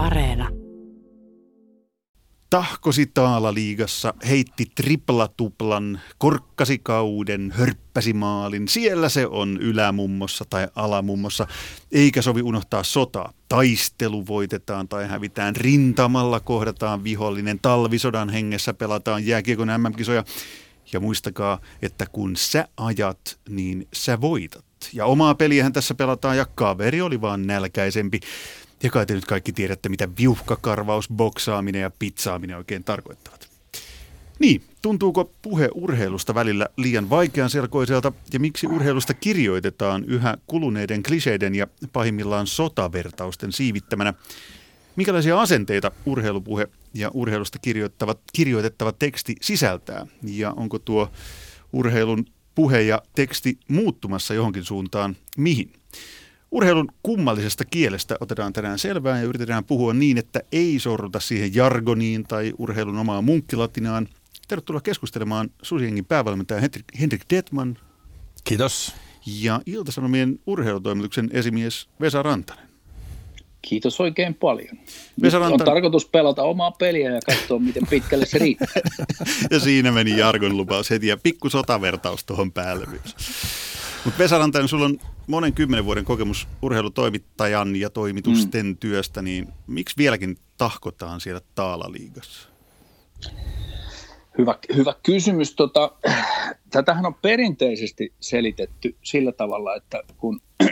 Areena. Tahkosi taalaliigassa, heitti triplatuplan, korkkasi kauden, hörppäsi maalin. Siellä se on ylämummossa tai alamummossa. Eikä sovi unohtaa sotaa. Taistelu voitetaan tai hävitään. Rintamalla kohdataan vihollinen. Talvisodan hengessä pelataan jääkiekon MM-kisoja. Ja muistakaa, että kun sä ajat, niin sä voitat. Ja omaa peliähän tässä pelataan ja kaveri oli vaan nälkäisempi. Ja kai te nyt kaikki tiedätte, mitä viuhkakarvaus, boksaaminen ja pizzaaminen oikein tarkoittavat. Niin, tuntuuko puhe urheilusta välillä liian vaikean selkoiselta ja miksi urheilusta kirjoitetaan yhä kuluneiden kliseiden ja pahimmillaan sotavertausten siivittämänä? Minkälaisia asenteita urheilupuhe ja urheilusta kirjoittava, kirjoitettava teksti sisältää? Ja onko tuo urheilun puhe ja teksti muuttumassa johonkin suuntaan mihin? Urheilun kummallisesta kielestä otetaan tänään selvää ja yritetään puhua niin, että ei sorruta siihen jargoniin tai urheilun omaan munkkilatinaan. Tervetuloa keskustelemaan Susiengin päävalmentaja Henrik Detman. Kiitos. Ja Iltasanomien urheilutoimituksen esimies Vesa Rantanen. Kiitos oikein paljon. Vesa Rantanen... On tarkoitus pelata omaa peliä ja katsoa, miten pitkälle se riittää. ja siinä meni Jargon lupaus heti ja pikku sotavertaus tuohon päälle myös. Mutta Vesa Rantanen, sulla on monen kymmenen vuoden kokemus urheilutoimittajan ja toimitusten mm. työstä, niin miksi vieläkin tahkotaan siellä Taalaliigassa? Hyvä, hyvä kysymys. Tota, tätähän on perinteisesti selitetty sillä tavalla, että kun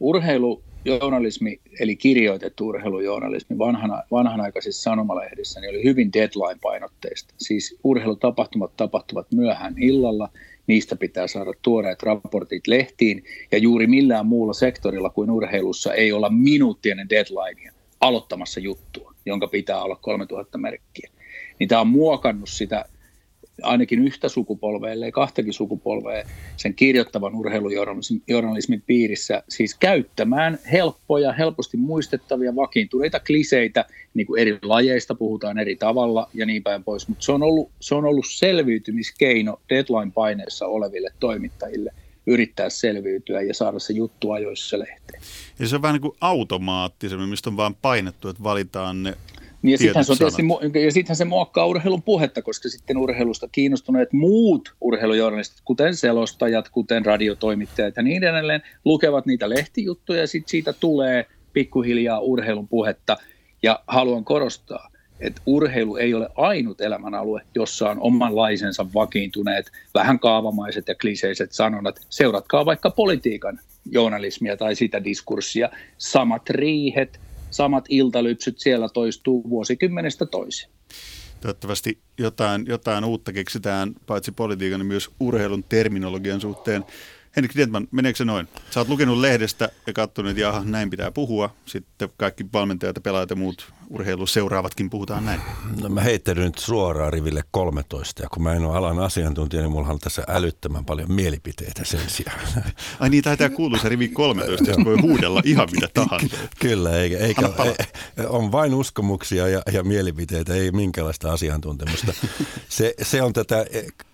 urheilujournalismi, eli kirjoitettu urheilujournalismi vanhana, vanhanaikaisissa sanomalehdissä, niin oli hyvin deadline-painotteista. Siis urheilutapahtumat tapahtuvat myöhään illalla – niistä pitää saada tuoreet raportit lehtiin, ja juuri millään muulla sektorilla kuin urheilussa ei olla minuuttinen deadline aloittamassa juttua, jonka pitää olla 3000 merkkiä. Niin tämä on muokannut sitä ainakin yhtä sukupolvea, ellei kahtakin sukupolvea sen kirjoittavan urheilujournalismin piirissä, siis käyttämään helppoja, helposti muistettavia, vakiintuneita kliseitä, niin kuin eri lajeista puhutaan eri tavalla ja niin päin pois, mutta se on ollut, se on ollut selviytymiskeino deadline-paineessa oleville toimittajille yrittää selviytyä ja saada se juttu ajoissa lehteen. Ja se on vähän niin kuin automaattisemmin, mistä on vaan painettu, että valitaan ne niin ja sittenhän se, on tietysti, ja sittenhän se muokkaa urheilun puhetta, koska sitten urheilusta kiinnostuneet muut urheilujournalistit, kuten selostajat, kuten radiotoimittajat ja niin edelleen, lukevat niitä lehtijuttuja ja sitten siitä tulee pikkuhiljaa urheilun puhetta. Ja haluan korostaa, että urheilu ei ole ainut elämänalue, jossa on omanlaisensa vakiintuneet, vähän kaavamaiset ja kliseiset sanonnat. Seuratkaa vaikka politiikan journalismia tai sitä diskurssia. Samat riihet, samat iltalypsyt siellä toistuu vuosikymmenestä toiseen. Toivottavasti jotain, jotain uutta keksitään paitsi politiikan, niin myös urheilun terminologian suhteen. Henrik Dietman, meneekö se noin? Sä oot lukenut lehdestä ja katsonut, että jaha, näin pitää puhua. Sitten kaikki valmentajat ja pelaajat ja muut urheiluseuraavatkin puhutaan näin. No mä heittäydyn nyt suoraan riville 13 ja kun mä en ole alan asiantuntija, niin mulla on tässä älyttömän paljon mielipiteitä sen sijaan. Ai niin, taitaa kuulua se rivi 13, jos voi huudella ihan mitä tahansa. Kyllä, eikä, eikä, ei, on vain uskomuksia ja, ja mielipiteitä, ei minkäänlaista asiantuntemusta. Se, se on tätä,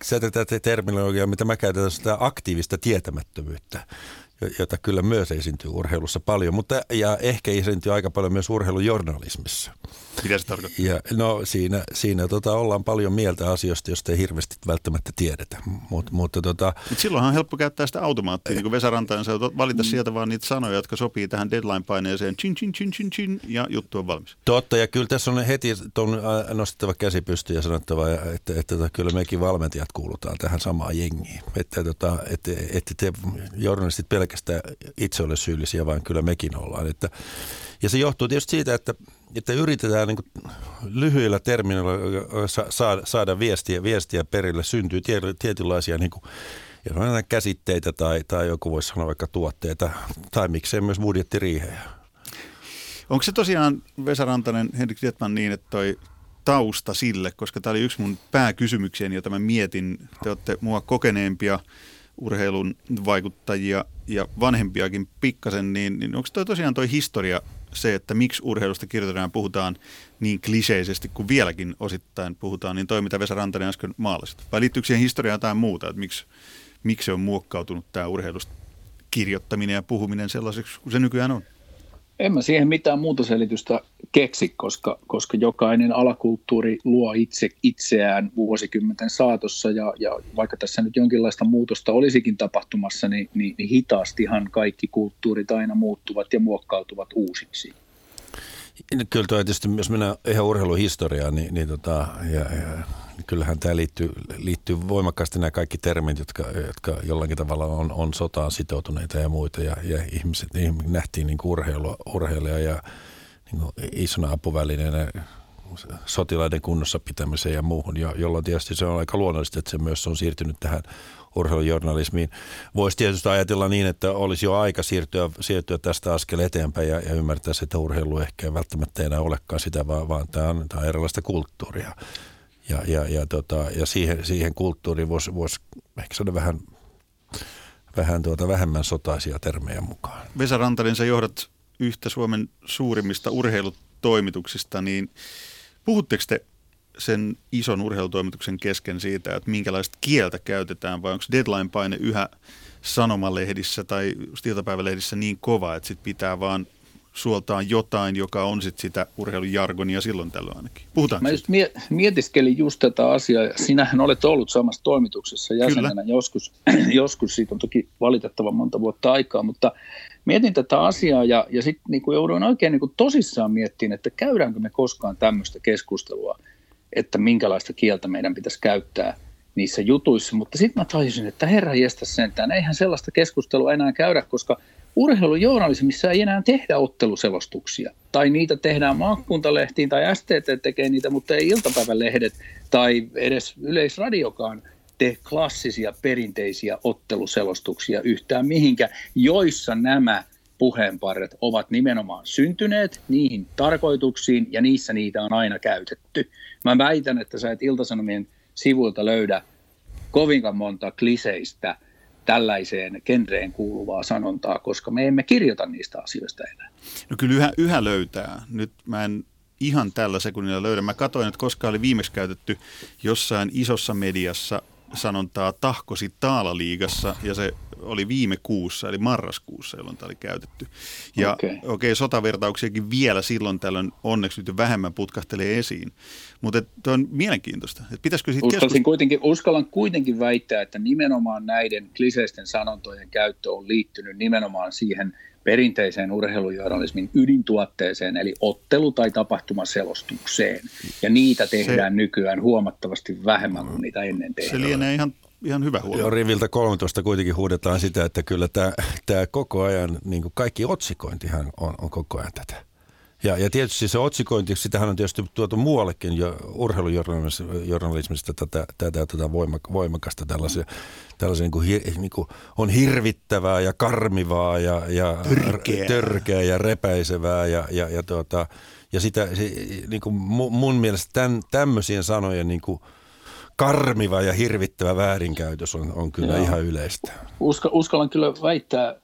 se, tätä terminologiaa, mitä mä käytän, sitä aktiivista tietä tietämättömyyttä, jota kyllä myös esiintyy urheilussa paljon, mutta ja ehkä esiintyy aika paljon myös urheilujournalismissa. Mitä se tarkoittaa? Ja, no siinä, siinä tota, ollaan paljon mieltä asioista, joista ei hirveästi välttämättä tiedetä. Mut, mutta tota, Mut silloinhan on helppo käyttää sitä automaattia, niin kuin Vesa Rantainen valita mm. sieltä vaan niitä sanoja, jotka sopii tähän deadline-paineeseen, chin, chin, chin, chin, chin, ja juttu on valmis. Totta, ja kyllä tässä on heti ton, nostettava käsi pystyyn ja sanottava, että, että, että, että kyllä mekin valmentajat kuulutaan tähän samaan jengiin. Että, että, että, että te journalistit pelkästään itse ole syyllisiä, vaan kyllä mekin ollaan. Että, ja se johtuu tietysti siitä, että että yritetään niin lyhyillä terminoilla saada, saada viestiä, viestiä perille, syntyy tietynlaisia niin kuin, käsitteitä tai, tai joku voisi sanoa vaikka tuotteita tai miksei myös budjettiriihejä. Onko se tosiaan Vesa Rantanen, Henrik Dietman niin, että toi tausta sille, koska tämä oli yksi mun pääkysymyksiä, jota mä mietin. Te olette mua kokeneempia urheilun vaikuttajia ja vanhempiakin pikkasen, niin, niin onko toi tosiaan toi historia se, että miksi urheilusta kirjoitetaan puhutaan niin kliseisesti kuin vieläkin osittain puhutaan, niin toi mitä Vesa Rantanen äsken maalasi. Vai liittyykö siihen historiaan jotain muuta, että miksi, miksi se on muokkautunut tämä urheilusta kirjoittaminen ja puhuminen sellaiseksi kuin se nykyään on? En mä siihen mitään muuta selitystä keksi, koska, koska jokainen alakulttuuri luo itse itseään vuosikymmenten saatossa ja, ja vaikka tässä nyt jonkinlaista muutosta olisikin tapahtumassa, niin, niin, niin hitaastihan kaikki kulttuurit aina muuttuvat ja muokkautuvat uusiksi. Kyllä tietysti, jos mennään ihan urheiluhistoriaan, niin, niin tota, ja, ja, kyllähän tämä liittyy, liittyy voimakkaasti nämä kaikki termit, jotka, jotka jollakin tavalla on, on sotaan sitoutuneita ja muita. Ja, ja ihmiset niin nähtiin niin urheilua, urheilija ja niin isona apuvälineenä sotilaiden kunnossa pitämiseen ja muuhun, jolloin tietysti se on aika luonnollista, että se myös on siirtynyt tähän urheilujournalismiin. Voisi tietysti ajatella niin, että olisi jo aika siirtyä, siirtyä tästä askel eteenpäin ja, ja ymmärtää, että urheilu ehkä välttämättä enää olekaan sitä, vaan, vaan tämä, on, tämä on erilaista kulttuuria. Ja, ja, ja, tota, ja siihen, siihen kulttuuriin voisi, voisi ehkä saada vähän, vähän tuota, vähemmän sotaisia termejä mukaan. Vesa Rantanen, sä johdat yhtä Suomen suurimmista urheilutoimituksista, niin puhutteko te sen ison urheilutoimituksen kesken siitä, että minkälaista kieltä käytetään, vai onko deadline-paine yhä sanomalehdissä tai iltapäivälehdissä niin kova, että sit pitää vaan suoltaa jotain, joka on sit sitä urheilujargonia silloin tällöin ainakin. Puhutaan Mä just mie- mietiskelin just tätä asiaa. Sinähän olet ollut samassa toimituksessa jäsenenä Kyllä. joskus. joskus, siitä on toki valitettavan monta vuotta aikaa, mutta mietin tätä asiaa ja, ja sitten niin jouduin oikein niin tosissaan miettimään, että käydäänkö me koskaan tämmöistä keskustelua – että minkälaista kieltä meidän pitäisi käyttää niissä jutuissa, mutta sitten mä tajusin, että herra jästä sentään, eihän sellaista keskustelua enää käydä, koska urheilujournalismissa ei enää tehdä otteluselostuksia. Tai niitä tehdään maakuntalehtiin tai STT tekee niitä, mutta ei iltapäivälehdet tai edes yleisradiokaan tee klassisia perinteisiä otteluselostuksia yhtään mihinkä, joissa nämä puheenparret ovat nimenomaan syntyneet niihin tarkoituksiin ja niissä niitä on aina käytetty. Mä väitän, että sä et Iltasanomien sivuilta löydä kovinkaan monta kliseistä tällaiseen genreen kuuluvaa sanontaa, koska me emme kirjoita niistä asioista enää. No kyllä yhä, yhä löytää. Nyt mä en ihan tällä sekunnilla löydä. Mä katsoin, että koska oli viimeksi käytetty jossain isossa mediassa sanontaa tahkosi taalaliigassa ja se oli viime kuussa, eli marraskuussa, jolloin tämä oli käytetty. Ja okei, okay. okay, sotavertauksiakin vielä silloin tällöin onneksi nyt vähemmän putkahtelee esiin. Mutta tuo on mielenkiintoista. Et pitäisikö siitä keskust... kuitenkin, uskallan kuitenkin väittää, että nimenomaan näiden kliseisten sanontojen käyttö on liittynyt nimenomaan siihen perinteiseen urheilujournalismin ydintuotteeseen, eli ottelu- tai tapahtumaselostukseen. Ja niitä tehdään se, nykyään huomattavasti vähemmän kuin niitä ennen tehdään. Se lienee ihan ihan hyvä huomio. Joo, riviltä 13 kuitenkin huudetaan sitä, että kyllä tämä, tämä koko ajan, niin kuin kaikki otsikointihan on, on koko ajan tätä. Ja, ja tietysti se otsikointi, sitähän on tietysti tuotu muuallekin jo urheilujournalismista tätä, tätä, tätä voimakasta tällaisia, tällaisia niin kuin, hir, niin kuin on hirvittävää ja karmivaa ja, ja törkeä. törkeä ja repäisevää ja, ja, ja, tuota, ja sitä, se, niin kuin mun mielestä tämän, tämmöisien sanojen niin kuin, karmiva ja hirvittävä väärinkäytös on, on kyllä Joo. ihan yleistä. Uska, uskallan kyllä väittää,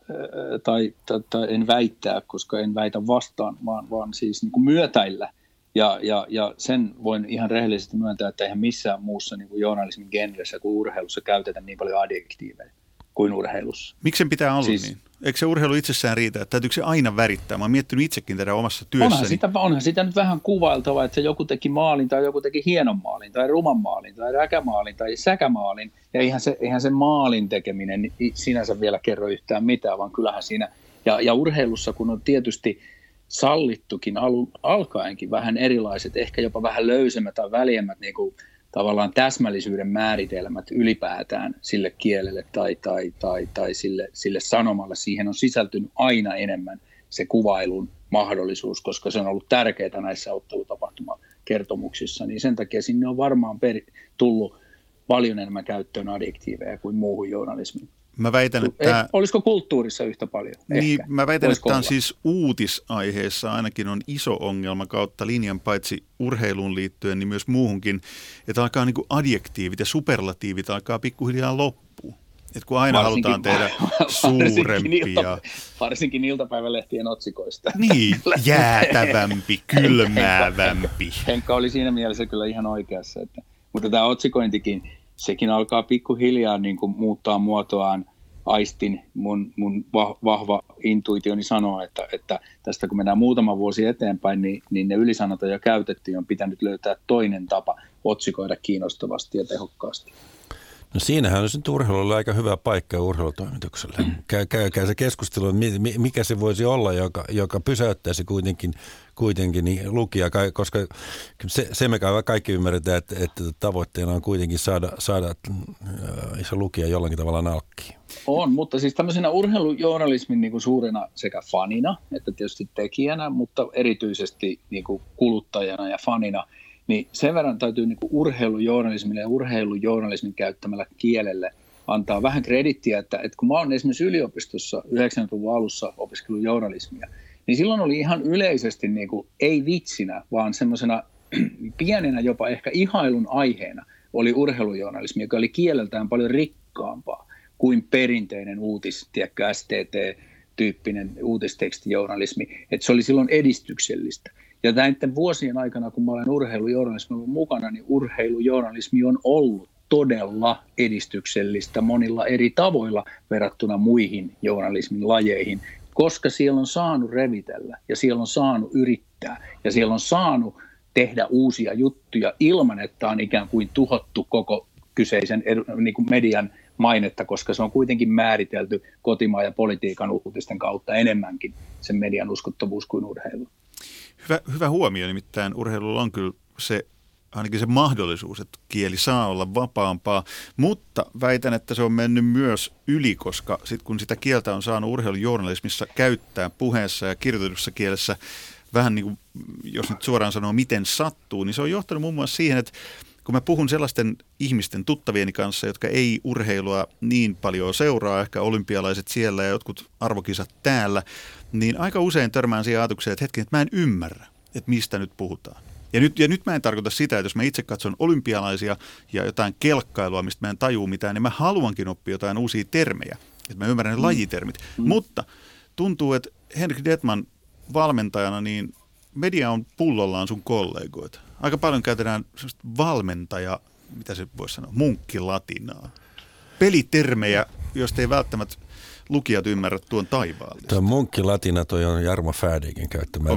tai, tai, tai en väittää, koska en väitä vastaan, vaan, vaan siis niin kuin myötäillä. Ja, ja, ja sen voin ihan rehellisesti myöntää, että eihän missään muussa niin kuin journalismin genressä kuin urheilussa käytetä niin paljon adjektiiveja kuin urheilussa. Miksi pitää olla siis, niin? Eikö se urheilu itsessään riitä? Että täytyykö se aina värittää? Mä oon miettinyt itsekin tätä omassa työssäni. Onhan sitä, onhan sitä nyt vähän kuvailtava, että joku teki maalin tai joku teki hienon maalin tai ruman maalin tai räkämaalin tai säkämaalin. Ja eihän se, eihän se maalin tekeminen sinänsä vielä kerro yhtään mitään, vaan kyllähän siinä, ja, ja urheilussa kun on tietysti sallittukin alu, alkaenkin vähän erilaiset, ehkä jopa vähän löysemmät tai väljemmät niin kuin tavallaan täsmällisyyden määritelmät ylipäätään sille kielelle tai, tai, tai, tai sille, sille sanomalle. Siihen on sisältynyt aina enemmän se kuvailun mahdollisuus, koska se on ollut tärkeää näissä ottelutapahtumakertomuksissa, niin sen takia sinne on varmaan per, tullut paljon enemmän käyttöön adjektiiveja kuin muuhun journalismiin. Mä väitän, että... Tämä... Olisiko kulttuurissa yhtä paljon? Niin, Ehkä. mä väitän, Olisiko että tämä on siis uutisaiheessa ainakin on iso ongelma kautta linjan paitsi urheiluun liittyen, niin myös muuhunkin, että alkaa niin kuin adjektiivit ja superlatiivit alkaa pikkuhiljaa loppua. Että kun aina varsinkin, halutaan tehdä suurempia. Varsinkin iltapäivälehtien otsikoista. Niin, jäätävämpi, kylmäävämpi. Henkka, Henkka oli siinä mielessä kyllä ihan oikeassa. Että, mutta tämä otsikointikin, sekin alkaa pikkuhiljaa niin kuin muuttaa muotoaan aistin, mun, mun vahva intuitioni sanoo, että, että tästä kun mennään muutama vuosi eteenpäin, niin, niin ne ylisanat on jo käytetty, on pitänyt löytää toinen tapa otsikoida kiinnostavasti ja tehokkaasti. No siinähän on nyt urheilulla aika hyvä paikka urheilutoimitukselle. Käy, käykää se keskustelu, mikä se voisi olla, joka, joka pysäyttäisi kuitenkin, kuitenkin niin lukija, koska se, se me kaikki ymmärretään, että, että tavoitteena on kuitenkin saada, saada äh, se lukija jollakin tavalla nalkkiin. On, mutta siis tämmöisenä urheilujournalismin niin kuin suurena sekä fanina että tietysti tekijänä, mutta erityisesti niin kuin kuluttajana ja fanina – niin sen verran täytyy niin urheilujournalismille ja urheilujournalismin käyttämällä kielelle antaa vähän kredittiä, että, että kun mä olen esimerkiksi yliopistossa 90-luvun alussa opiskellut journalismia, niin silloin oli ihan yleisesti niin kuin, ei vitsinä, vaan semmoisena pienenä jopa ehkä ihailun aiheena oli urheilujournalismi, joka oli kieleltään paljon rikkaampaa kuin perinteinen uutis, tiedätkö, STT-tyyppinen uutistekstijournalismi. Että se oli silloin edistyksellistä. Ja näiden vuosien aikana, kun mä olen urheilujournalismin ollut mukana, niin urheilujournalismi on ollut todella edistyksellistä monilla eri tavoilla verrattuna muihin journalismin lajeihin, koska siellä on saanut revitellä ja siellä on saanut yrittää ja siellä on saanut tehdä uusia juttuja ilman, että on ikään kuin tuhottu koko kyseisen niin kuin median mainetta, koska se on kuitenkin määritelty kotimaan ja politiikan uutisten kautta enemmänkin sen median uskottavuus kuin urheilu. Hyvä, hyvä huomio, nimittäin urheilulla on kyllä se ainakin se mahdollisuus, että kieli saa olla vapaampaa, mutta väitän, että se on mennyt myös yli, koska sit kun sitä kieltä on saanut urheilujournalismissa käyttää puheessa ja kirjoitetussa kielessä vähän niin kuin, jos nyt suoraan sanoo, miten sattuu, niin se on johtanut muun muassa siihen, että kun mä puhun sellaisten ihmisten tuttavieni kanssa, jotka ei urheilua niin paljon seuraa, ehkä olympialaiset siellä ja jotkut arvokisat täällä, niin aika usein törmään siihen ajatukseen, että hetken, että mä en ymmärrä, että mistä nyt puhutaan. Ja nyt, ja nyt mä en tarkoita sitä, että jos mä itse katson olympialaisia ja jotain kelkkailua, mistä mä en tajuu mitään, niin mä haluankin oppia jotain uusia termejä, että mä ymmärrän ne mm. lajitermit. Mm. Mutta tuntuu, että Henrik Detman valmentajana, niin media on pullollaan sun kollegoita. Aika paljon käytetään valmentaja, mitä se voisi sanoa, munkkilatinaa. Pelitermejä, joista ei välttämättä lukijat ymmärrä tuon taivaallista. Tuo munkkilatina toi on Jarmo Fädikin käyttämä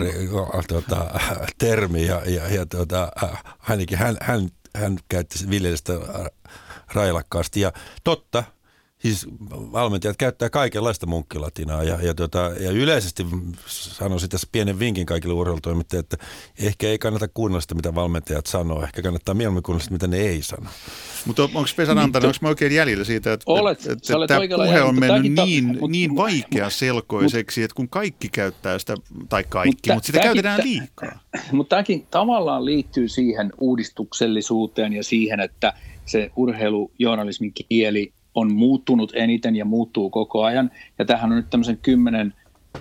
tuota, termi ja, ja, ja tuota, ainakin hän, hän, hän käytti viljelystä railakkaasti. Ja totta, siis valmentajat käyttää kaikenlaista munkkilatinaa ja, ja, tota, ja yleisesti sanoisin tässä pienen vinkin kaikille urheilutoimittajille, että ehkä ei kannata kuunnella sitä, mitä valmentajat sanoo, ehkä kannattaa mieluummin kuunnella sitä, mitä ne ei sano. Mutta onko Vesa Rantanen, onko mä oikein jäljellä siitä, että, olet, että, että tämä puhe on mennyt niin, ta- niin vaikeaselkoiseksi, että kun kaikki käyttää sitä, tai kaikki, mutta, mutta sitä käytetään liikaa. Mutta tämäkin tavallaan liittyy siihen uudistuksellisuuteen ja siihen, että se urheilujournalismin kieli on muuttunut eniten ja muuttuu koko ajan. Ja tähän on nyt tämmöisen 10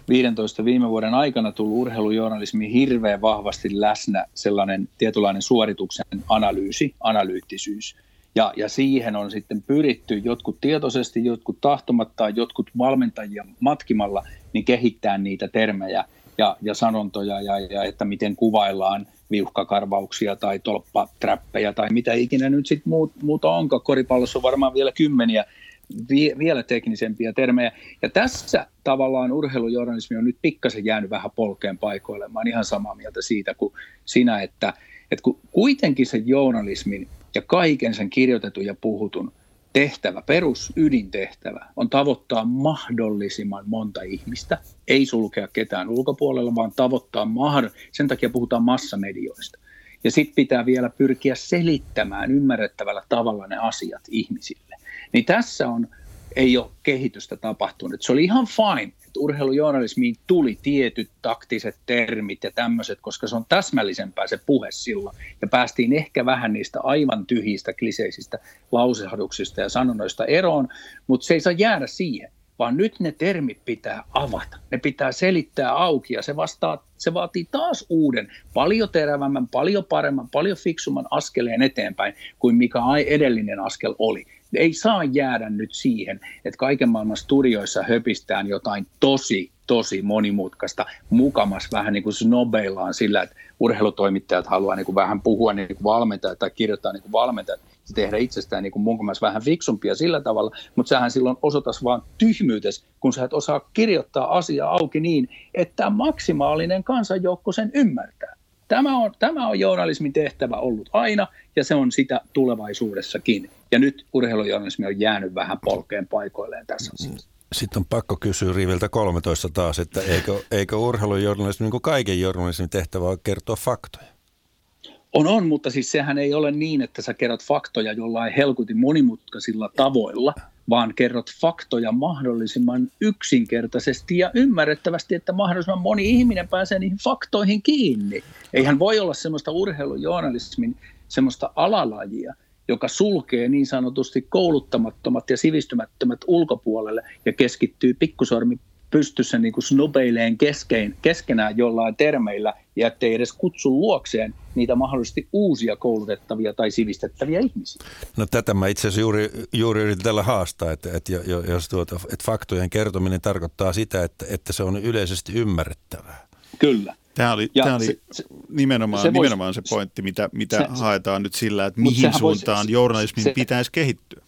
15 viime vuoden aikana tullut urheilujournalismi hirveän vahvasti läsnä sellainen tietynlainen suorituksen analyysi, analyyttisyys. Ja, ja siihen on sitten pyritty jotkut tietoisesti, jotkut tahtomatta, jotkut valmentajia matkimalla, niin kehittää niitä termejä ja, ja sanontoja ja, ja että miten kuvaillaan viuhkakarvauksia tai tolppatrappeja tai mitä ikinä nyt sitten muut, muuta onko. Koripallossa on varmaan vielä kymmeniä vie, vielä teknisempiä termejä. Ja tässä tavallaan urheilujournalismi on nyt pikkasen jäänyt vähän polkeen paikoille. Mä oon ihan samaa mieltä siitä kuin sinä, että, että kun kuitenkin se journalismin ja kaiken sen kirjoitetun ja puhutun tehtävä, perus ydintehtävä on tavoittaa mahdollisimman monta ihmistä, ei sulkea ketään ulkopuolella, vaan tavoittaa mahdollisesti, sen takia puhutaan massamedioista. Ja sitten pitää vielä pyrkiä selittämään ymmärrettävällä tavalla ne asiat ihmisille. Niin tässä on, ei ole kehitystä tapahtunut. Se oli ihan fine, että urheilujournalismiin tuli tietyt taktiset termit ja tämmöiset, koska se on täsmällisempää se puhe silloin. Ja päästiin ehkä vähän niistä aivan tyhjistä kliseisistä lausehduksista ja sanonnoista eroon, mutta se ei saa jäädä siihen vaan nyt ne termit pitää avata. Ne pitää selittää auki ja se, vastaa, se vaatii taas uuden, paljon terävämmän, paljon paremman, paljon fiksumman askeleen eteenpäin kuin mikä edellinen askel oli ei saa jäädä nyt siihen, että kaiken maailman studioissa höpistään jotain tosi, tosi monimutkaista, mukamas vähän niin kuin snobeillaan sillä, että urheilutoimittajat haluaa niin kuin vähän puhua niin kuin valmentajat tai kirjoittaa niin kuin valmentajat. tehdä itsestään niin kuin mun vähän fiksumpia sillä tavalla, mutta sähän silloin osoitas vaan tyhmyytes, kun sä et osaa kirjoittaa asiaa auki niin, että maksimaalinen kansanjoukko sen ymmärtää. Tämä on, tämä on journalismin tehtävä ollut aina ja se on sitä tulevaisuudessakin. Ja nyt urheilujournalismi on jäänyt vähän polkeen paikoilleen tässä asiassa. Sitten on pakko kysyä riviltä 13 taas, että eikö, eikö urheilujournalismi, niin kuin kaiken journalismin tehtävä on kertoa faktoja? On, on, mutta siis sehän ei ole niin, että sä kerrot faktoja jollain helkutin monimutkaisilla tavoilla, vaan kerrot faktoja mahdollisimman yksinkertaisesti ja ymmärrettävästi, että mahdollisimman moni ihminen pääsee niihin faktoihin kiinni. Eihän voi olla semmoista urheilujournalismin semmoista alalajia, joka sulkee niin sanotusti kouluttamattomat ja sivistymättömät ulkopuolelle ja keskittyy pikkusormi pystyssä niin kuin snobeileen keskein, keskenään jollain termeillä ja ettei edes kutsu luokseen niitä mahdollisesti uusia koulutettavia tai sivistettäviä ihmisiä. No tätä mä itse asiassa juuri, juuri yritin tällä haastaa, että, että, jos tuota, että faktojen kertominen tarkoittaa sitä, että, että se on yleisesti ymmärrettävää. Kyllä. Tämä oli, tämä oli se, nimenomaan, se, nimenomaan se pointti, mitä, mitä se, haetaan nyt sillä, että mihin suuntaan voisi, journalismin se, pitäisi kehittyä.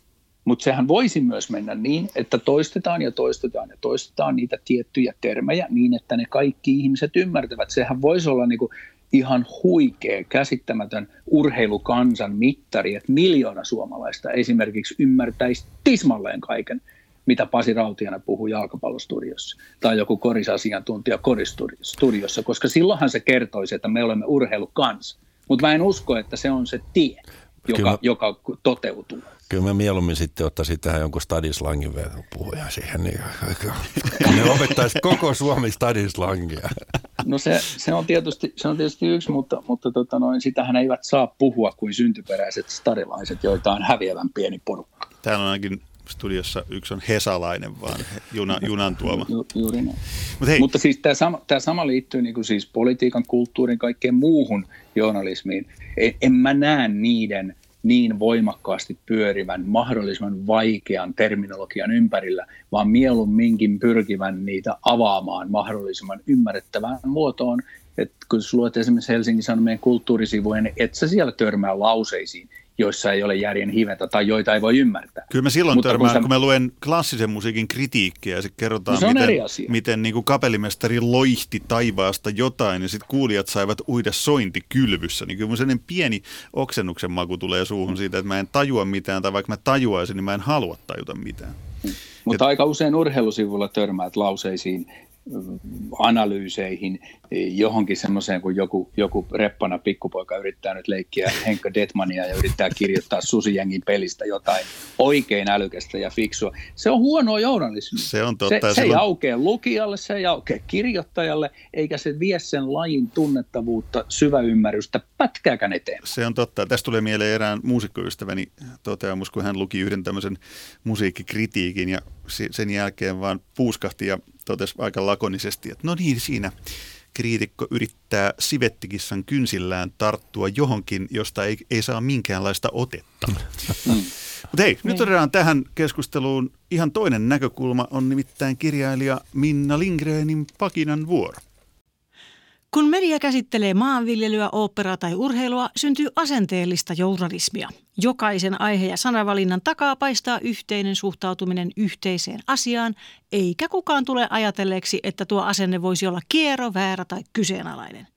Mutta sehän voisi myös mennä niin, että toistetaan ja toistetaan ja toistetaan niitä tiettyjä termejä niin, että ne kaikki ihmiset ymmärtävät. Sehän voisi olla niinku ihan huikea, käsittämätön urheilukansan mittari, että miljoona suomalaista esimerkiksi ymmärtäisi tismalleen kaiken, mitä Pasi Rautiana puhuu jalkapallostudiossa tai joku korisasiantuntija koristudiossa, koska silloinhan se kertoisi, että me olemme urheilukansa. Mutta mä en usko, että se on se tie, joka, joka toteutuu. Kyllä mä mieluummin sitten ottaisin tähän jonkun stadislangin puhuja siihen. Niin, ne opettaisi koko Suomi stadislangia. No se, se, on tietysti, se on tietysti yksi, mutta, mutta tota noin, sitähän eivät saa puhua kuin syntyperäiset stadilaiset, joita on häviävän pieni porukka. Täällä on ainakin studiossa yksi on hesalainen, vaan juna, junan tuoma. Ju, juuri näin. Mut hei. Mutta siis tämä sama, tämä sama liittyy niin kuin siis politiikan, kulttuurin, kaikkeen muuhun journalismiin. En, en mä näe niiden – niin voimakkaasti pyörivän, mahdollisimman vaikean terminologian ympärillä, vaan mieluumminkin pyrkivän niitä avaamaan mahdollisimman ymmärrettävään muotoon. Et kun luet esimerkiksi Helsingin Sanomien kulttuurisivuja, niin et sä siellä törmää lauseisiin, joissa ei ole järjen hivetä tai joita ei voi ymmärtää. Kyllä mä silloin Mutta törmään, kun, sä... kun mä luen klassisen musiikin kritiikkiä ja sitten kerrotaan, no se miten, miten niin kuin kapellimestari loihti taivaasta jotain ja sitten kuulijat saivat uida sointikylvyssä. Niin kyllä sellainen pieni oksennuksen maku tulee suuhun siitä, että mä en tajua mitään tai vaikka mä tajuaisin, niin mä en halua tajuta mitään. Mutta aika usein urheilusivulla törmäät lauseisiin, analyyseihin, johonkin semmoiseen, kun joku, joku reppana pikkupoika yrittää nyt leikkiä Henkka Detmania ja yrittää kirjoittaa Susijängin pelistä jotain oikein älykästä ja fiksua. Se on huonoa journalismia. Se on totta. Se, se ei on... aukea lukijalle, se ei aukea kirjoittajalle, eikä se vie sen lajin tunnettavuutta, syväymmärrystä pätkääkään eteen. Se on totta. Tästä tulee mieleen erään muusikkoystäväni toteamus, kun hän luki yhden tämmöisen musiikkikritiikin ja sen jälkeen vaan puuskahti ja totesi aika lakonisesti, että no niin siinä kriitikko yrittää sivettikissan kynsillään tarttua johonkin, josta ei, ei saa minkäänlaista otetta. Mm. Mutta hei, nyt niin. otetaan tähän keskusteluun ihan toinen näkökulma, on nimittäin kirjailija Minna Lindgrenin Pakinan vuoro. Kun media käsittelee maanviljelyä, oopperaa tai urheilua, syntyy asenteellista journalismia. Jokaisen aihe- ja sanavalinnan takaa paistaa yhteinen suhtautuminen yhteiseen asiaan, eikä kukaan tule ajatelleeksi, että tuo asenne voisi olla kiero, väärä tai kyseenalainen.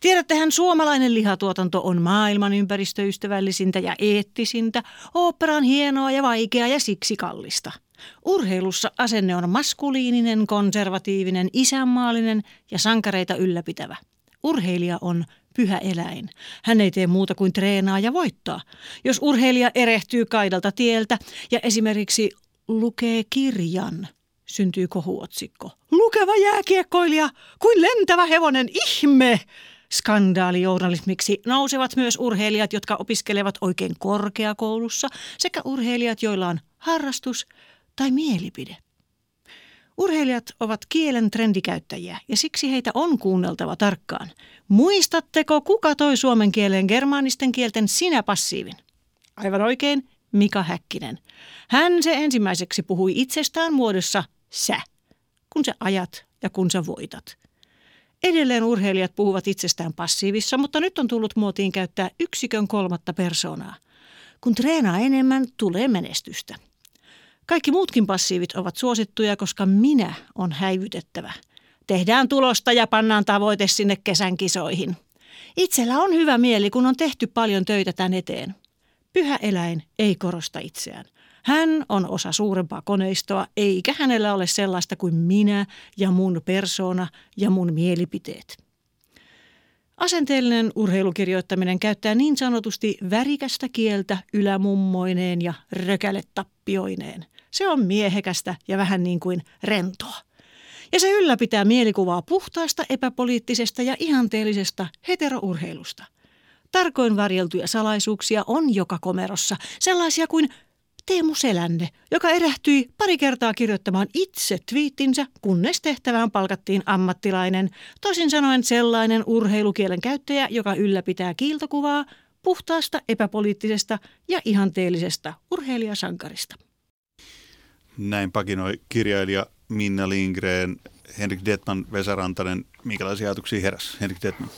Tiedättehän, suomalainen lihatuotanto on maailman ympäristöystävällisintä ja eettisintä, ooppera on hienoa ja vaikeaa ja siksi kallista – Urheilussa asenne on maskuliininen, konservatiivinen, isänmaallinen ja sankareita ylläpitävä. Urheilija on pyhä eläin. Hän ei tee muuta kuin treenaa ja voittaa. Jos urheilija erehtyy kaidalta tieltä ja esimerkiksi lukee kirjan, syntyy kohuotsikko. Lukeva jääkiekkoilija kuin lentävä hevonen, ihme! Skandaalijournalismiksi nousevat myös urheilijat, jotka opiskelevat oikein korkeakoulussa, sekä urheilijat, joilla on harrastus, tai mielipide. Urheilijat ovat kielen trendikäyttäjiä ja siksi heitä on kuunneltava tarkkaan. Muistatteko, kuka toi suomen kieleen germaanisten kielten sinä-passiivin? Aivan oikein, Mika Häkkinen. Hän se ensimmäiseksi puhui itsestään muodossa sä, kun sä ajat ja kun sä voitat. Edelleen urheilijat puhuvat itsestään passiivissa, mutta nyt on tullut muotiin käyttää yksikön kolmatta persoonaa – Kun treenaa enemmän, tulee menestystä. Kaikki muutkin passiivit ovat suosittuja, koska minä on häivytettävä. Tehdään tulosta ja pannaan tavoite sinne kesän kisoihin. Itsellä on hyvä mieli, kun on tehty paljon töitä tän eteen. Pyhä eläin ei korosta itseään. Hän on osa suurempaa koneistoa, eikä hänellä ole sellaista kuin minä ja mun persona ja mun mielipiteet. Asenteellinen urheilukirjoittaminen käyttää niin sanotusti värikästä kieltä ylämummoineen ja rökäletappioineen. Se on miehekästä ja vähän niin kuin rentoa. Ja se ylläpitää mielikuvaa puhtaasta, epäpoliittisesta ja ihanteellisesta heterourheilusta. Tarkoin varjeltuja salaisuuksia on joka komerossa, sellaisia kuin Teemu Selänne, joka erähtyi pari kertaa kirjoittamaan itse twiittinsä, kunnes tehtävään palkattiin ammattilainen, toisin sanoen sellainen urheilukielen käyttäjä, joka ylläpitää kiiltokuvaa puhtaasta, epäpoliittisesta ja ihanteellisesta urheilijasankarista. Näin pakinoi kirjailija Minna Lindgren, Henrik Detman, Vesa Rantanen. Minkälaisia ajatuksia heräsi Henrik Detman?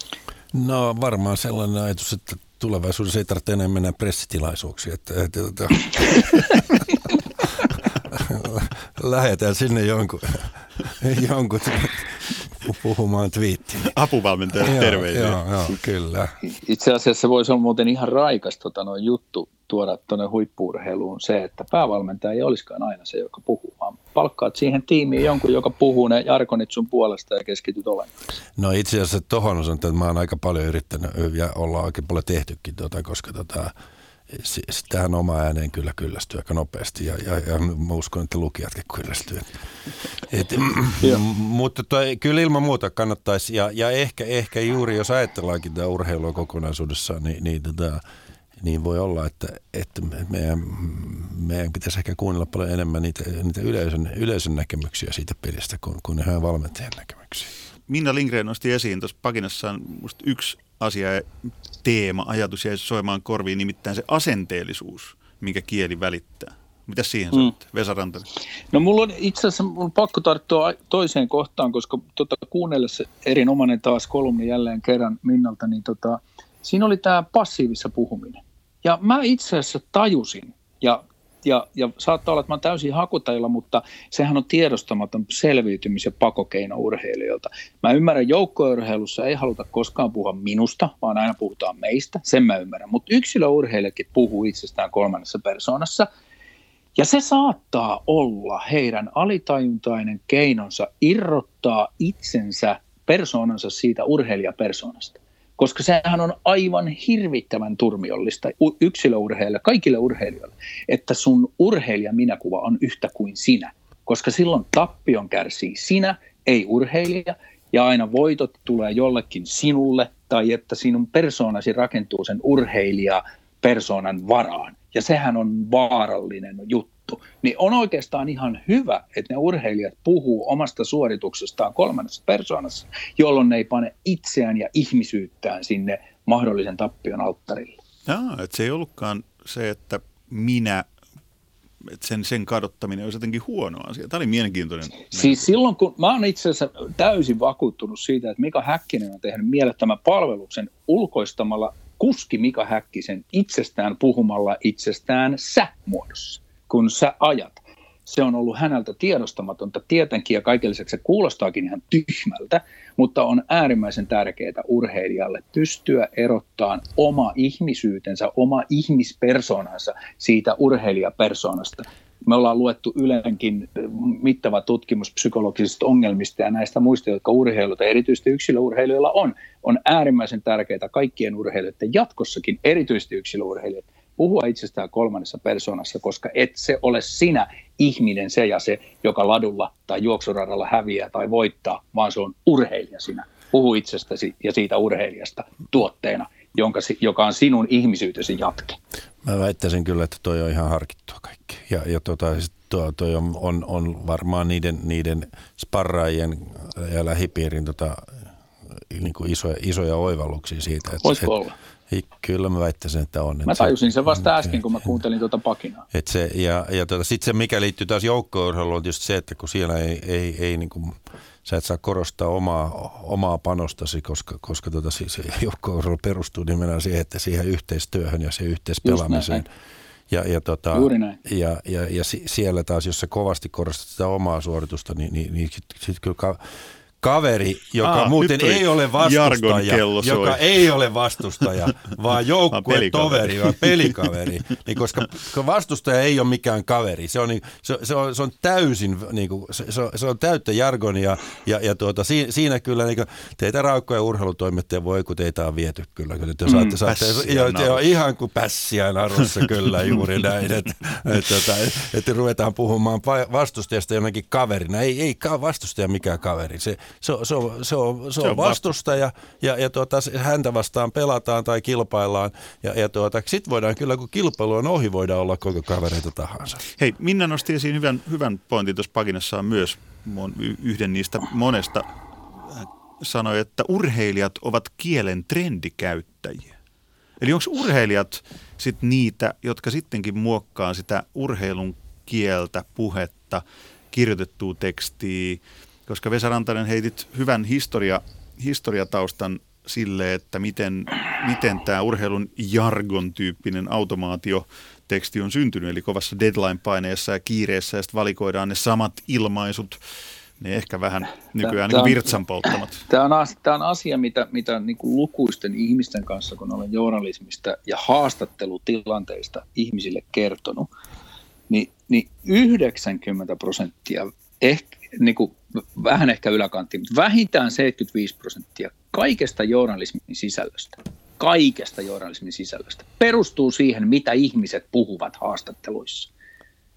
No varmaan sellainen ajatus, että tulevaisuudessa ei tarvitse enää mennä pressitilaisuuksiin. Että, että, että, lähetään sinne jonkun, jonkun puhumaan twiittiin. Apuvalmentaja terveisiä. Joo, joo, kyllä. Itse asiassa voisi olla muuten ihan raikas tota, no, juttu tuoda tuonne huippuurheiluun se, että päävalmentaja ei olisikaan aina se, joka puhuu, vaan palkkaat siihen tiimiin jonkun, joka puhuu ne jarkonit sun puolesta ja keskityt olennaiseen. No itse asiassa tuohon on että mä oon aika paljon yrittänyt ja ollaan aika paljon tehtykin, tuota, koska tota, tähän oma ääneen kyllä kyllästyy aika nopeasti ja, ja, ja mä uskon, että lukijatkin kyllästyy. Et, mutta toi, kyllä ilman muuta kannattaisi ja, ja ehkä, ehkä juuri jos ajatellaankin tämä urheilua kokonaisuudessaan, niin, niin, tota, niin voi olla, että, että meidän, meidän pitäisi ehkä kuunnella paljon enemmän niitä, niitä yleisön, yleisön näkemyksiä siitä pelistä kuin, kuin ihan valmentajan näkemyksiä. Minna Lindgren nosti esiin tuossa pakinassaan yksi asia teema, ajatus jäi soimaan korviin, nimittäin se asenteellisuus, minkä kieli välittää. Mitä siihen mm. Vesa Rantanen? No mulla on itse asiassa mulla on pakko tarttua toiseen kohtaan, koska tota, kuunnellessa erinomainen taas kolumni jälleen kerran Minnalta, niin tota, siinä oli tämä passiivissa puhuminen. Ja mä itse asiassa tajusin, ja ja, ja saattaa olla, että mä olen täysin hakutajilla, mutta sehän on tiedostamaton selviytymis- ja pakokeino urheilijoilta. Mä ymmärrän, joukkourheilussa ei haluta koskaan puhua minusta, vaan aina puhutaan meistä, sen mä ymmärrän. Mutta yksilöurheilijakin puhuu itsestään kolmannessa persoonassa, ja se saattaa olla heidän alitajuntainen keinonsa irrottaa itsensä persoonansa siitä urheilijapersoonasta koska sehän on aivan hirvittävän turmiollista yksilöurheilijalle, kaikille urheilijoille, että sun urheilija minäkuva on yhtä kuin sinä, koska silloin tappion kärsii sinä, ei urheilija, ja aina voitot tulee jollekin sinulle, tai että sinun persoonasi rakentuu sen urheilija persoonan varaan. Ja sehän on vaarallinen juttu juttu, niin on oikeastaan ihan hyvä, että ne urheilijat puhuu omasta suorituksestaan kolmannessa persoonassa, jolloin ne ei pane itseään ja ihmisyyttään sinne mahdollisen tappion alttarille. Jaa, että se ei ollutkaan se, että minä että sen, sen kadottaminen olisi jotenkin huono asia. Tämä oli mielenkiintoinen. Siis silloin, kun mä olen itse asiassa täysin vakuuttunut siitä, että Mika Häkkinen on tehnyt mielettömän palveluksen ulkoistamalla kuski Mika Häkkisen itsestään puhumalla itsestään sä-muodossa kun sä ajat. Se on ollut häneltä tiedostamatonta tietenkin ja kaiken lisäksi se kuulostaakin ihan tyhmältä, mutta on äärimmäisen tärkeää urheilijalle pystyä erottamaan oma ihmisyytensä, oma ihmispersonansa siitä urheilijapersonasta. Me ollaan luettu Ylenkin mittava tutkimus psykologisista ongelmista ja näistä muista, jotka urheiluta, erityisesti yksilöurheilijoilla on. On äärimmäisen tärkeää kaikkien urheilijoiden jatkossakin, erityisesti yksilöurheilijoiden, puhua itsestään kolmannessa persoonassa, koska et se ole sinä ihminen se ja se, joka ladulla tai juoksuradalla häviää tai voittaa, vaan se on urheilija sinä. Puhu itsestäsi ja siitä urheilijasta tuotteena, jonka, joka on sinun ihmisyytesi jatke. Mä väittäisin kyllä, että toi on ihan harkittua kaikki. Ja, ja tota, tuo, toi on, on, on, varmaan niiden, niiden sparraajien ja lähipiirin tota, niin kuin isoja, isoja oivalluksia siitä. Että, Voisiko että, olla? Kyllä mä väittäisin, että on. Mä tajusin sen vasta äsken, kun mä kuuntelin tuota pakinaa. Et se, ja ja tuota, sitten se, mikä liittyy taas joukko on tietysti se, että kun siellä ei, ei, ei niin kuin, sä et saa korostaa omaa, omaa panostasi, koska, koska tota, siis joukko perustuu nimenomaan siihen, että siihen yhteistyöhön ja siihen yhteispelaamiseen. Ja, ja, tota, ja, ja, ja siellä taas, jos sä kovasti korostat sitä omaa suoritusta, niin, niin, niin sitten sit kyllä ka- kaveri, joka Aa, muuten ei ole vastustaja, joka ei ole vastustaja, vaan joukkuetoveri, vaan pelikaveri. niin koska vastustaja ei ole mikään kaveri. Se on, niin, se, se on, se on täysin, niin kuin, se, se, on täyttä jargonia ja, ja tuota, siinä, siinä kyllä niin kuin, teitä raukkoja urheilutoimittajia voi, kun teitä on viety kyllä. Kun te saatte, mm, saatte jo, jo, ihan kuin pässiä narussa kyllä juuri näin, että et, et, et, et ruvetaan puhumaan vastustajasta jonnekin kaverina. Ei, ei vastustaja mikään kaveri. Se, se, se, on, se, on, se, on vastustaja ja, ja tuota, häntä vastaan pelataan tai kilpaillaan. Ja, ja tuota, sitten voidaan kyllä, kun kilpailu on ohi, voidaan olla koko kavereita tahansa. Hei, Minna nosti esiin hyvän, hyvän pointin tuossa paginassaan myös, yhden niistä monesta sanoi, että urheilijat ovat kielen trendikäyttäjiä. Eli onko urheilijat sit niitä, jotka sittenkin muokkaa sitä urheilun kieltä, puhetta, kirjoitettua tekstiä, koska Vesa Rantanen heitit hyvän historia, historiataustan sille, että miten, miten tämä urheilun jargon-tyyppinen automaatio teksti on syntynyt, eli kovassa deadline-paineessa ja kiireessä, ja sitten valikoidaan ne samat ilmaisut, ne ehkä vähän nykyään tämä, niin virtsan polttamat. Tämä on, tämä on asia, mitä, mitä niin kuin lukuisten ihmisten kanssa, kun olen journalismista ja haastattelutilanteista ihmisille kertonut, niin, niin 90 prosenttia ehkä, niin kuin, vähän ehkä yläkantti, mutta vähintään 75 prosenttia kaikesta journalismin sisällöstä, kaikesta journalismin sisällöstä perustuu siihen, mitä ihmiset puhuvat haastatteluissa.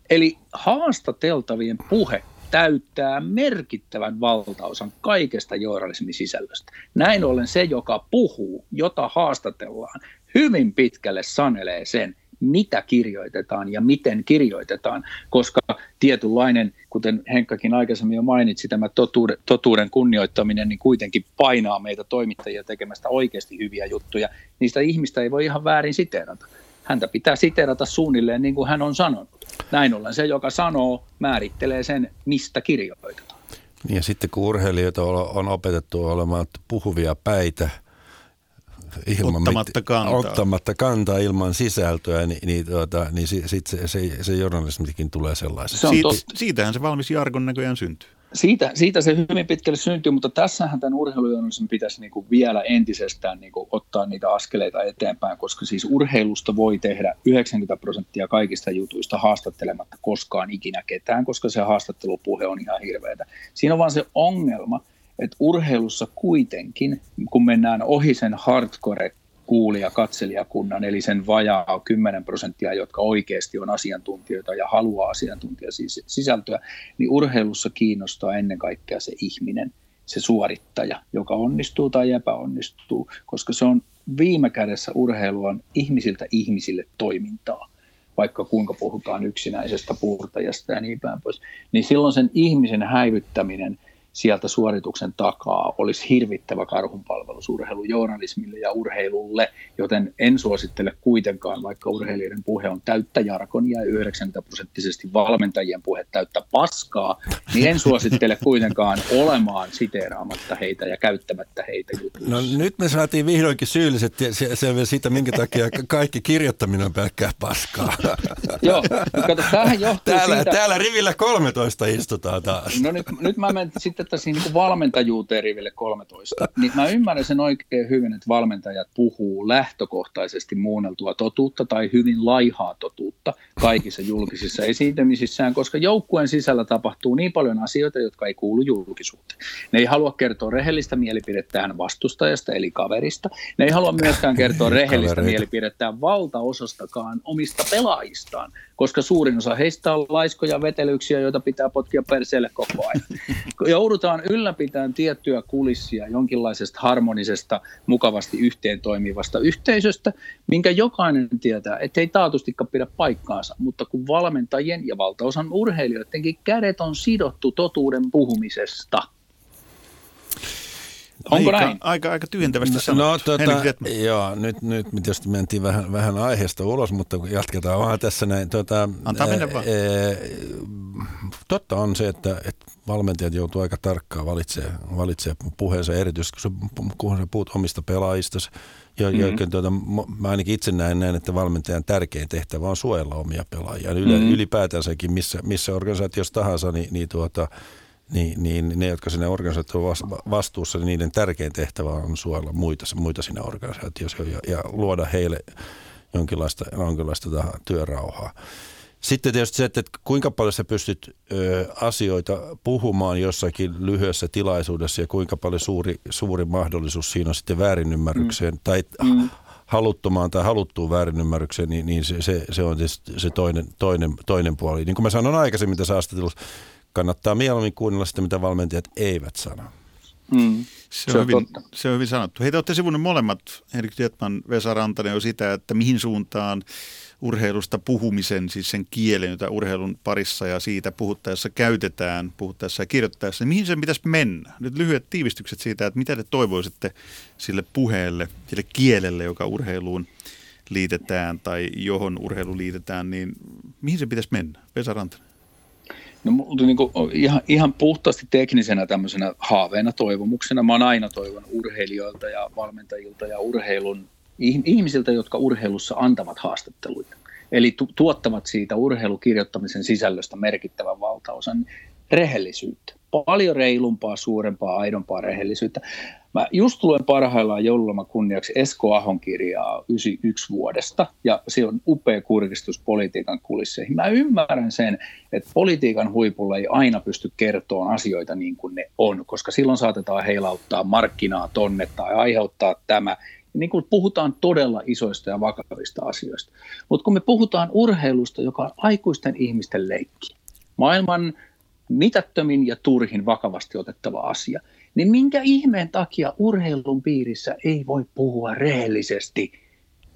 Eli haastateltavien puhe täyttää merkittävän valtaosan kaikesta journalismin sisällöstä. Näin ollen se, joka puhuu, jota haastatellaan, hyvin pitkälle sanelee sen, mitä kirjoitetaan ja miten kirjoitetaan, koska tietynlainen, kuten Henkkakin aikaisemmin jo mainitsi, tämä totuuden, totuuden kunnioittaminen, niin kuitenkin painaa meitä toimittajia tekemästä oikeasti hyviä juttuja. Niistä ihmistä ei voi ihan väärin siteerata. Häntä pitää siteerata suunnilleen niin kuin hän on sanonut. Näin ollen se, joka sanoo, määrittelee sen, mistä kirjoitetaan. Ja sitten kun urheilijoita on opetettu olemaan puhuvia päitä – ilman ottamatta, mit, kantaa. ottamatta kantaa ilman sisältöä, niin, niin, tuota, niin sit se, se, se journalismikin tulee sellaisen. Se Siit, siitähän se valmis jargon näköjään syntyy. Siitä, siitä se hyvin pitkälle syntyy, mutta tässähän tämän urheilujournalismin pitäisi niin kuin vielä entisestään niin kuin ottaa niitä askeleita eteenpäin, koska siis urheilusta voi tehdä 90 prosenttia kaikista jutuista haastattelematta koskaan ikinä ketään, koska se haastattelupuhe on ihan hirveätä. Siinä on vaan se ongelma, että urheilussa kuitenkin, kun mennään ohi sen hardcore kuulija katselijakunnan, eli sen vajaa 10 prosenttia, jotka oikeasti on asiantuntijoita ja haluaa asiantuntija sisältöä, niin urheilussa kiinnostaa ennen kaikkea se ihminen, se suorittaja, joka onnistuu tai epäonnistuu, koska se on viime kädessä urheilu on ihmisiltä ihmisille toimintaa vaikka kuinka puhutaan yksinäisestä puurtajasta ja niin päin pois, niin silloin sen ihmisen häivyttäminen – sieltä suorituksen takaa olisi hirvittävä karhunpalvelus urheilujournalismille ja urheilulle, joten en suosittele kuitenkaan, vaikka urheilijoiden puhe on täyttä jarkonia ja 90 prosenttisesti valmentajien puhe täyttä paskaa, niin en suosittele kuitenkaan olemaan siteeraamatta heitä ja käyttämättä heitä jutuissa. No nyt me saatiin vihdoinkin syylliset selviä siitä, minkä takia kaikki kirjoittaminen on pelkkää paskaa. Joo, kato, tämähän johtuu täällä, siitä... Täällä rivillä 13 istutaan taas. No nyt, nyt mä menen sitten otettaisiin niin valmentajuuteen riville 13, niin mä ymmärrän sen oikein hyvin, että valmentajat puhuu lähtökohtaisesti muunneltua totuutta tai hyvin laihaa totuutta kaikissa julkisissa esiintymisissään, koska joukkueen sisällä tapahtuu niin paljon asioita, jotka ei kuulu julkisuuteen. Ne ei halua kertoa rehellistä mielipidettään vastustajasta eli kaverista. Ne ei halua myöskään kertoa rehellistä mielipidettään valtaosastakaan omista pelaajistaan, koska suurin osa heistä on laiskoja vetelyksiä, joita pitää potkia perseelle koko ajan. Joudutaan ylläpitämään tiettyä kulissia jonkinlaisesta harmonisesta, mukavasti yhteen toimivasta yhteisöstä, minkä jokainen tietää, että ei taatustikaan pidä paikkaansa, mutta kun valmentajien ja valtaosan urheilijoidenkin kädet on sidottu totuuden puhumisesta – Onko aika, näin? Aika, aika tyhjentävästi No, sanottu. no tota, Detman. joo, nyt, nyt me tietysti mentiin vähän, vähän aiheesta ulos, mutta jatketaan vaan tässä näin. Tota, Antaa mennä vaan. Ää, totta on se, että, että valmentajat joutuu aika tarkkaan valitsemaan, valitsemaan puheensa, erityisesti kun sä, kun sä puhut omista pelaajista. Jo, Mhm. mm-hmm. tuota, mä ainakin itse näen näin, että valmentajan tärkein tehtävä on suojella omia pelaajia. Yle, Mhm. Ylipäätänsäkin missä, missä organisaatiossa tahansa, niin, niin tuota, niin, niin ne, jotka siinä organisaatiossa on vastuussa, niin niiden tärkein tehtävä on suojella muita, muita siinä organisaatiossa ja, ja luoda heille jonkinlaista, jonkinlaista tähän työrauhaa. Sitten tietysti se, että kuinka paljon sä pystyt ö, asioita puhumaan jossakin lyhyessä tilaisuudessa ja kuinka paljon suuri, suuri mahdollisuus siinä on sitten väärinymmärrykseen mm. tai Mm. haluttomaan tai haluttuun väärinymmärrykseen, niin, niin se, se, se on tietysti se toinen, toinen, toinen puoli. Niin kuin mä sanoin aikaisemmin tässä haastattelussa, kannattaa mieluummin kuunnella sitä, mitä valmentajat eivät sano. Mm. Se, Se on on hyvin, totta. se on hyvin sanottu. Hei, te olette sivunnut molemmat, Henrik Dietman, Vesa Rantanen, jo sitä, että mihin suuntaan urheilusta puhumisen, siis sen kielen, jota urheilun parissa ja siitä puhuttaessa käytetään, puhuttaessa ja kirjoittaessa, niin mihin sen pitäisi mennä? Nyt lyhyet tiivistykset siitä, että mitä te toivoisitte sille puheelle, sille kielelle, joka urheiluun liitetään tai johon urheilu liitetään, niin mihin se pitäisi mennä? Vesa Rantanen. No niin kuin, ihan, ihan puhtaasti teknisenä tämmöisenä haaveena, toivomuksena. Mä oon aina toivonut urheilijoilta ja valmentajilta ja urheilun ih- ihmisiltä, jotka urheilussa antavat haastatteluita. Eli tu- tuottavat siitä urheilukirjoittamisen sisällöstä merkittävän valtaosan rehellisyyttä. Paljon reilumpaa, suurempaa, aidompaa rehellisyyttä. Mä just luen parhaillaan joululoma kunniaksi Esko Ahon kirjaa 91 vuodesta, ja se on upea kurkistus politiikan kulisseihin. Mä ymmärrän sen, että politiikan huipulla ei aina pysty kertomaan asioita niin kuin ne on, koska silloin saatetaan heilauttaa markkinaa tonne tai aiheuttaa tämä. Niin kuin puhutaan todella isoista ja vakavista asioista. Mutta kun me puhutaan urheilusta, joka on aikuisten ihmisten leikki, maailman mitättömin ja turhin vakavasti otettava asia, niin minkä ihmeen takia urheilun piirissä ei voi puhua rehellisesti?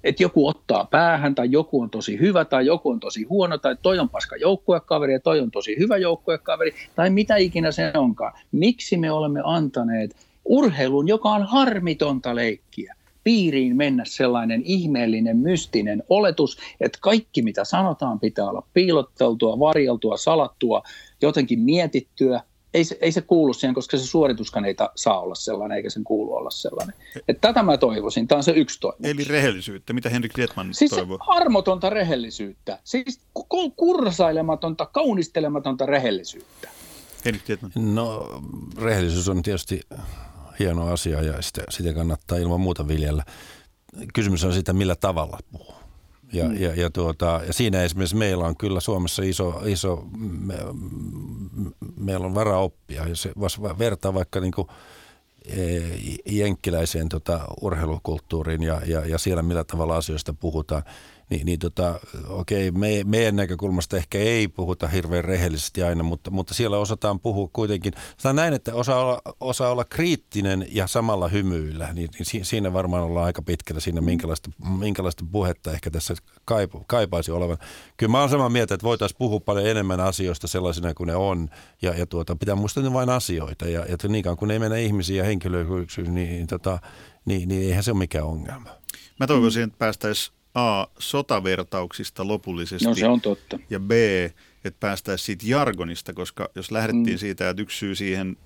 Että joku ottaa päähän, tai joku on tosi hyvä, tai joku on tosi huono, tai toi on paska joukkuekaveri, ja toi on tosi hyvä joukkuekaveri, tai mitä ikinä se onkaan. Miksi me olemme antaneet urheilun, joka on harmitonta leikkiä, piiriin mennä sellainen ihmeellinen, mystinen oletus, että kaikki mitä sanotaan pitää olla piilotteltua, varjeltua, salattua, jotenkin mietittyä. Ei se, ei se kuulu siihen, koska se suorituskaan ei ta, saa olla sellainen, eikä sen kuulu olla sellainen. Et tätä mä toivoisin, tämä on se yksi toivomus. Eli rehellisyyttä. Mitä Henrik Dietman Siis toivoo? armotonta rehellisyyttä, siis ku- kursailematonta, kaunistelematonta rehellisyyttä. Henrik Dietman. No rehellisyys on tietysti hieno asia ja sitä, sitä kannattaa ilman muuta viljellä. Kysymys on siitä, millä tavalla puhuu. Ja, mm. ja, ja, tuota, ja siinä esimerkiksi meillä on kyllä Suomessa iso, iso me, meillä on varaa oppia. Jos vertaa vaikka niin kuin, e, jenkkiläiseen tota, urheilukulttuuriin ja, ja, ja siellä millä tavalla asioista puhutaan, niin, niin tota, okei, me, meidän näkökulmasta ehkä ei puhuta hirveän rehellisesti aina, mutta, mutta siellä osataan puhua kuitenkin. Sanotaan näin, että osaa olla, osaa olla kriittinen ja samalla hymyillä, niin, niin si- siinä varmaan ollaan aika pitkällä siinä, minkälaista, minkälaista puhetta ehkä tässä kaipa, kaipaisi olevan. Kyllä mä oon samaa mieltä, että voitaisiin puhua paljon enemmän asioista sellaisina kuin ne on, ja, ja tuota, pitää muistaa ne vain asioita, ja, ja niin kauan kun ei mennä ihmisiä ja henkilöyksyksiin, niin, niin, tota, niin, niin eihän se ole mikään ongelma. Mä toivoisin, että päästäisiin A. sotavertauksista lopullisesti. No se on totta. Ja B. Että päästäisiin siitä jargonista, koska jos lähdettiin mm. siitä, että yksi syy siihen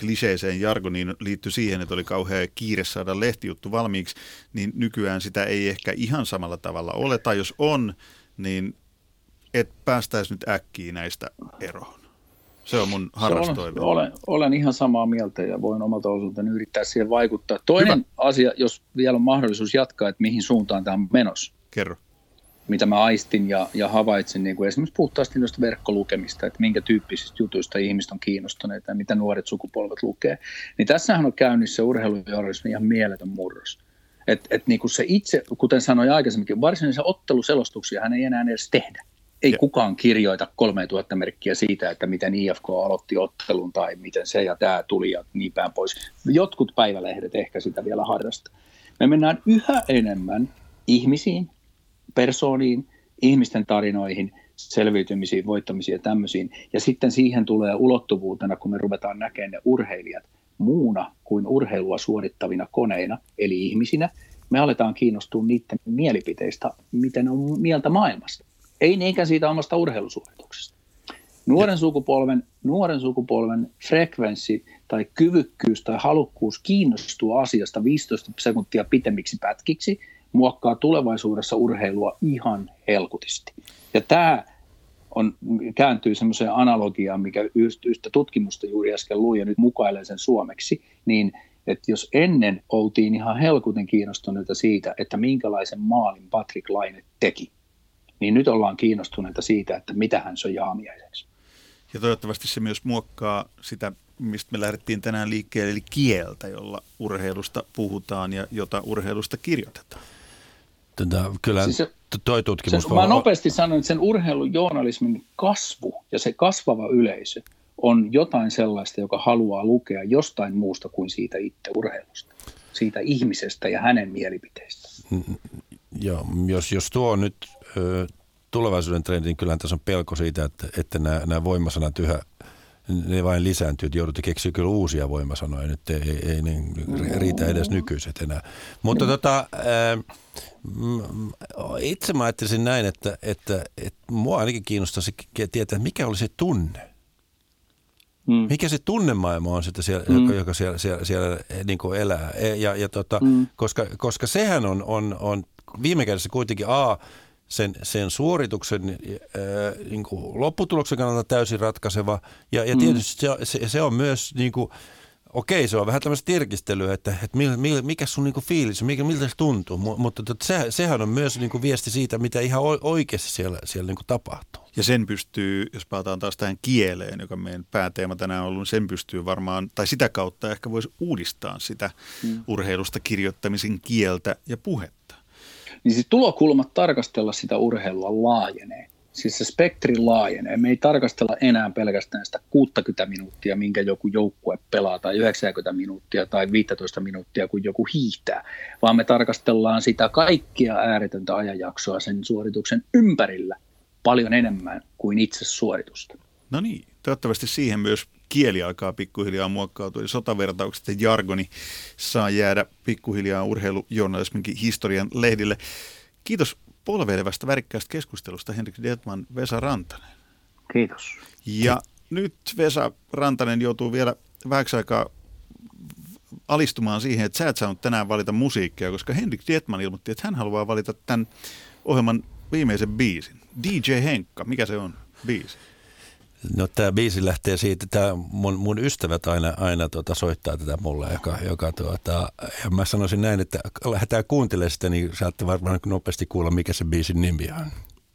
kliseiseen jargoniin liittyi siihen, että oli kauhean kiire saada lehtijuttu valmiiksi, niin nykyään sitä ei ehkä ihan samalla tavalla ole. Tai jos on, niin et päästäisi nyt äkkiä näistä eroon. Se on mun harras Se toive. on, olen, olen ihan samaa mieltä ja voin omalta osaltani yrittää siihen vaikuttaa. Toinen Hyvä. asia, jos vielä on mahdollisuus jatkaa, että mihin suuntaan tämä on menossa, Kerro. mitä mä aistin ja, ja havaitsin niin kuin esimerkiksi puhtaasti noista verkkolukemista, että minkä tyyppisistä jutuista ihmiset on kiinnostuneita ja mitä nuoret sukupolvet lukee. Niin tässähän on käynnissä urheilujournalismin ihan mieletön murros. Et, et niin kuin se itse, kuten sanoin aikaisemminkin, varsinaisia otteluselostuksia hän ei enää edes tehdä. Ei Ja- kukaan kirjoita 3000 merkkiä siitä, että miten IFK aloitti ottelun tai miten se ja tämä tuli ja niin päin pois. Jotkut päivälehdet ehkä sitä vielä harrastaa. Me mennään yhä enemmän ihmisiin, persooniin, ihmisten tarinoihin, selviytymisiin, voittamisiin ja tämmöisiin. Ja sitten siihen tulee ulottuvuutena, kun me ruvetaan näkemään ne urheilijat, muuna kuin urheilua suorittavina koneina, eli ihmisinä, me aletaan kiinnostua niiden mielipiteistä, miten on mieltä maailmasta. Ei niinkään siitä omasta urheilusuorituksesta. Nuoren sukupolven, nuoren sukupolven frekvenssi tai kyvykkyys tai halukkuus kiinnostua asiasta 15 sekuntia pitemmiksi pätkiksi muokkaa tulevaisuudessa urheilua ihan helkutisti. Ja tämä on, kääntyy semmoiseen analogiaan, mikä yhtä tutkimusta juuri äsken luin ja nyt mukailen sen suomeksi, niin että jos ennen oltiin ihan helkuten kiinnostuneita siitä, että minkälaisen maalin Patrick Laine teki, niin nyt ollaan kiinnostuneita siitä, että mitä hän on jaamiaiseksi. Ja toivottavasti se myös muokkaa sitä, mistä me lähdettiin tänään liikkeelle, eli kieltä, jolla urheilusta puhutaan ja jota urheilusta kirjoitetaan. Tätä, kyllä siis se, toi tutkimus... Se, mä nopeasti sanoin, että sen urheilujournalismin kasvu ja se kasvava yleisö on jotain sellaista, joka haluaa lukea jostain muusta kuin siitä itse urheilusta, siitä ihmisestä ja hänen mielipiteistä. Joo, jos, jos tuo on nyt ö, tulevaisuuden trendi, niin kyllähän tässä on pelko siitä, että, että nämä, nämä voimasanat yhä ne vain lisääntyy, että joudutte keksiä kyllä uusia voimasanoja, nyt ei, ei, ei niin riitä edes nykyiset enää. Mutta tota, ää, itse mä ajattelisin näin, että, että, että mua ainakin kiinnostaisi tietää, mikä oli se tunne. Mm. Mikä se tunnemaailma on sitä siellä, mm. joka, joka siellä, siellä, siellä niin kuin elää. E, ja, ja tota, mm. koska, koska sehän on, on, on viime kädessä kuitenkin A, sen, sen suorituksen ää, niin kuin lopputuloksen kannalta täysin ratkaiseva. Ja, ja mm. tietysti mm. se, se, se on myös niin kuin, okei, se on vähän tämmöistä tirkistelyä, että, että mil, mil, mikä sun niinku fiilis, mikä, miltä se tuntuu, mutta tota, se, sehän on myös niinku viesti siitä, mitä ihan oikeasti siellä, siellä niinku tapahtuu. Ja sen pystyy, jos palataan taas tähän kieleen, joka meidän pääteema tänään on ollut, niin sen pystyy varmaan, tai sitä kautta ehkä voisi uudistaa sitä mm. urheilusta kirjoittamisen kieltä ja puhetta. Niin siis tulokulmat tarkastella sitä urheilua laajenee. Siis se spektri laajenee. Me ei tarkastella enää pelkästään sitä 60 minuuttia, minkä joku joukkue pelaa, tai 90 minuuttia tai 15 minuuttia, kun joku hiihtää, vaan me tarkastellaan sitä kaikkia ääretöntä ajanjaksoa sen suorituksen ympärillä paljon enemmän kuin itse suoritusta. No niin, toivottavasti siihen myös kieli alkaa pikkuhiljaa muokkautua ja sotavertaukset ja jargoni saa jäädä pikkuhiljaa urheilujournalisminkin historian lehdille. Kiitos polveilevästä värikkäästä keskustelusta Henrik Detman, Vesa Rantanen. Kiitos. Ja nyt Vesa Rantanen joutuu vielä vähäksi aikaa alistumaan siihen, että sä et saanut tänään valita musiikkia, koska Henrik Dietman ilmoitti, että hän haluaa valita tämän ohjelman viimeisen biisin. DJ Henkka, mikä se on biisi? No tämä biisi lähtee siitä, että mun, mun ystävät aina, aina tuota, soittaa tätä mulle, joka, joka tuota, ja mä sanoisin näin, että lähdetään kuuntelemaan sitä, niin saatte varmaan nopeasti kuulla, mikä se biisin nimi on.